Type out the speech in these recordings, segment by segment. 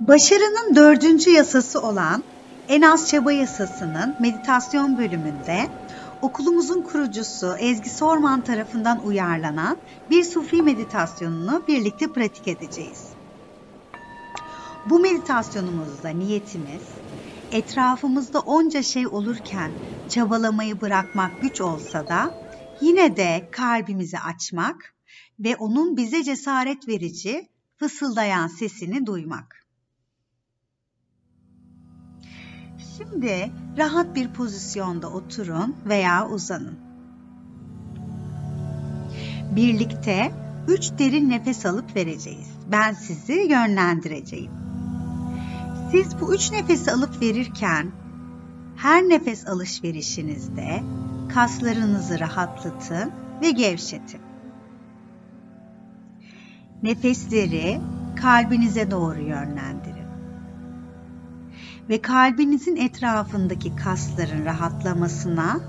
Başarının dördüncü yasası olan en az çaba yasasının meditasyon bölümünde okulumuzun kurucusu Ezgi Sorman tarafından uyarlanan bir sufi meditasyonunu birlikte pratik edeceğiz. Bu meditasyonumuzda niyetimiz etrafımızda onca şey olurken çabalamayı bırakmak güç olsa da yine de kalbimizi açmak ve onun bize cesaret verici fısıldayan sesini duymak. Şimdi rahat bir pozisyonda oturun veya uzanın. Birlikte üç derin nefes alıp vereceğiz. Ben sizi yönlendireceğim. Siz bu üç nefesi alıp verirken her nefes alışverişinizde kaslarınızı rahatlatın ve gevşetin. Nefesleri kalbinize doğru yönlendirin ve kalbinizin etrafındaki kasların rahatlamasına,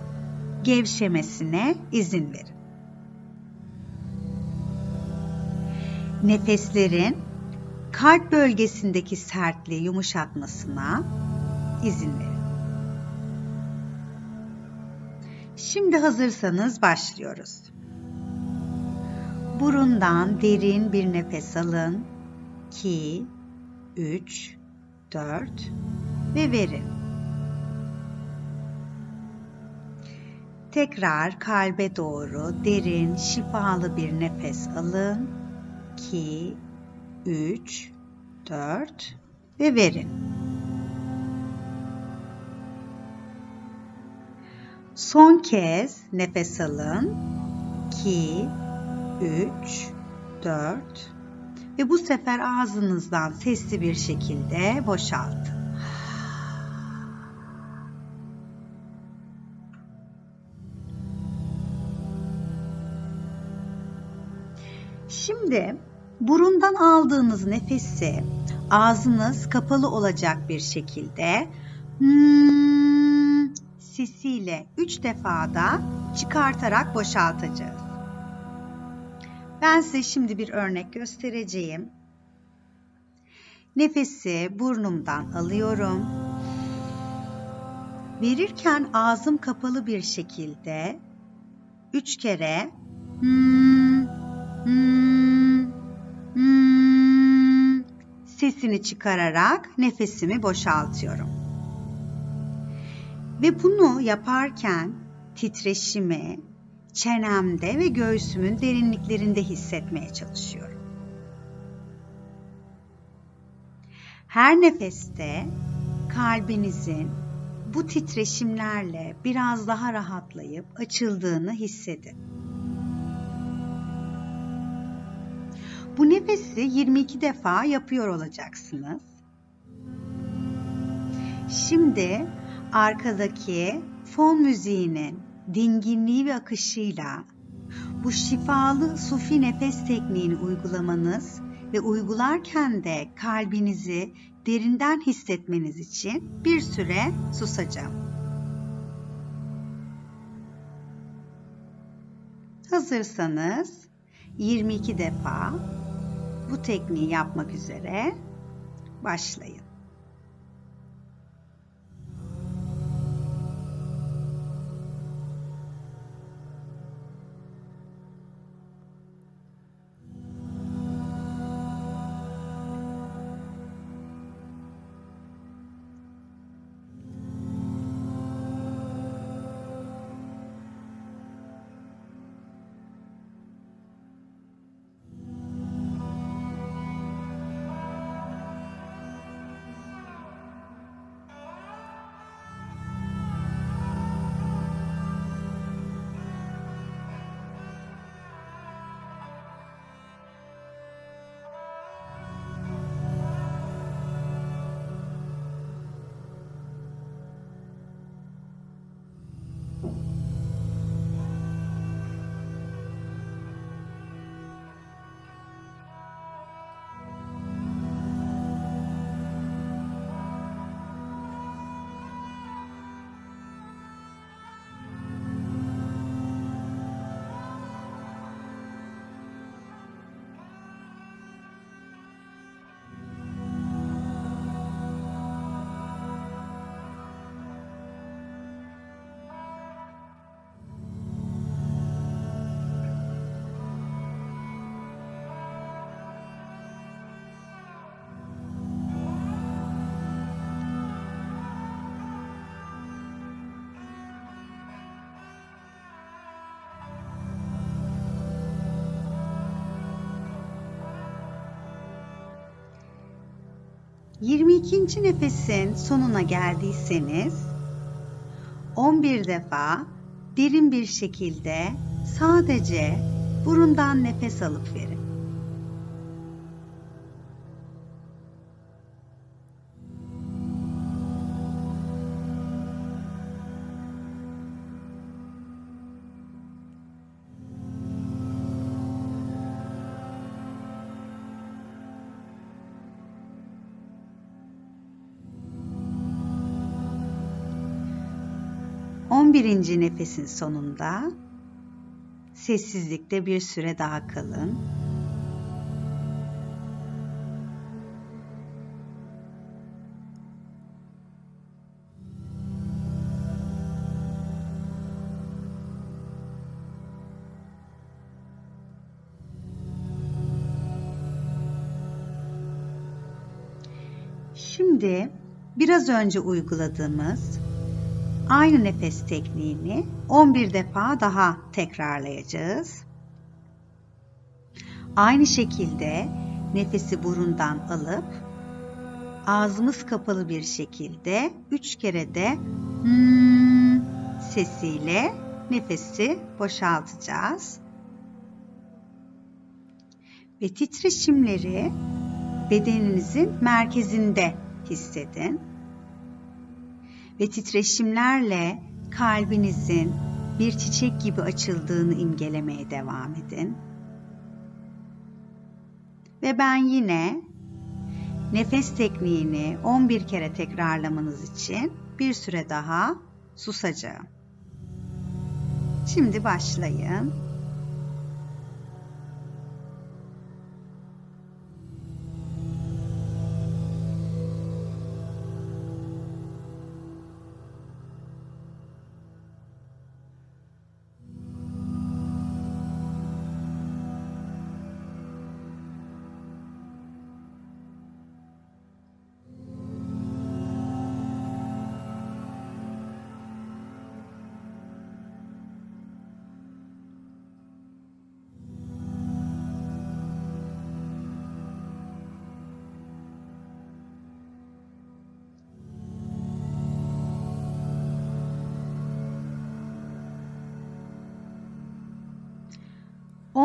gevşemesine izin verin. Nefeslerin kalp bölgesindeki sertliği yumuşatmasına izin verin. Şimdi hazırsanız başlıyoruz. Burundan derin bir nefes alın. 2 3 4 ve verin. Tekrar kalbe doğru derin, şifalı bir nefes alın. 2 3 4 ve verin. Son kez nefes alın. 2 3 4 ve bu sefer ağzınızdan sesli bir şekilde boşaltın. Şimdi burundan aldığınız nefesi ağzınız kapalı olacak bir şekilde hmm, sesiyle 3 defada çıkartarak boşaltacağız. Ben size şimdi bir örnek göstereceğim. Nefesi burnumdan alıyorum. Verirken ağzım kapalı bir şekilde üç kere hmm, hmm, hmm, sesini çıkararak nefesimi boşaltıyorum. Ve bunu yaparken titreşimi, çenemde ve göğsümün derinliklerinde hissetmeye çalışıyorum. Her nefeste kalbinizin bu titreşimlerle biraz daha rahatlayıp açıldığını hissedin. Bu nefesi 22 defa yapıyor olacaksınız. Şimdi arkadaki fon müziğinin dinginliği ve akışıyla bu şifalı sufi nefes tekniğini uygulamanız ve uygularken de kalbinizi derinden hissetmeniz için bir süre susacağım. Hazırsanız 22 defa bu tekniği yapmak üzere başlayın. 22. nefesin sonuna geldiyseniz 11 defa derin bir şekilde sadece burundan nefes alıp verin. On birinci nefesin sonunda sessizlikte bir süre daha kalın. Şimdi biraz önce uyguladığımız aynı nefes tekniğini 11 defa daha tekrarlayacağız. Aynı şekilde nefesi burundan alıp ağzımız kapalı bir şekilde 3 kere de hmm sesiyle nefesi boşaltacağız. Ve titreşimleri bedeninizin merkezinde hissedin. Ve titreşimlerle kalbinizin bir çiçek gibi açıldığını imgelemeye devam edin. Ve ben yine nefes tekniğini 11 kere tekrarlamanız için bir süre daha susacağım. Şimdi başlayın.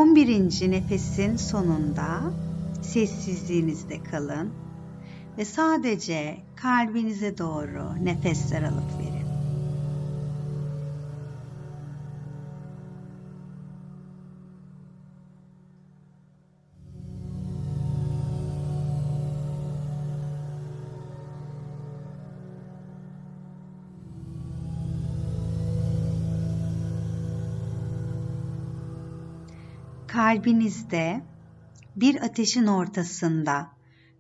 On birinci nefesin sonunda sessizliğinizde kalın ve sadece kalbinize doğru nefesler alıp verin. Kalbinizde bir ateşin ortasında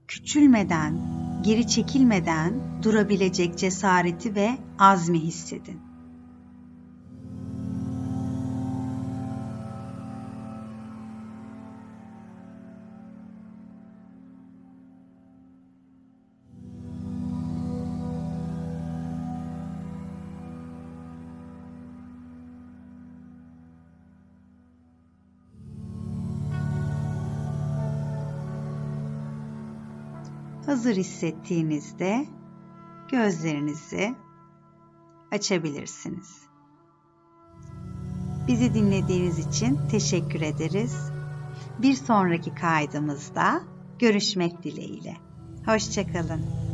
küçülmeden, geri çekilmeden durabilecek cesareti ve azmi hissedin. Hazır hissettiğinizde gözlerinizi açabilirsiniz. Bizi dinlediğiniz için teşekkür ederiz. Bir sonraki kaydımızda görüşmek dileğiyle. Hoşçakalın.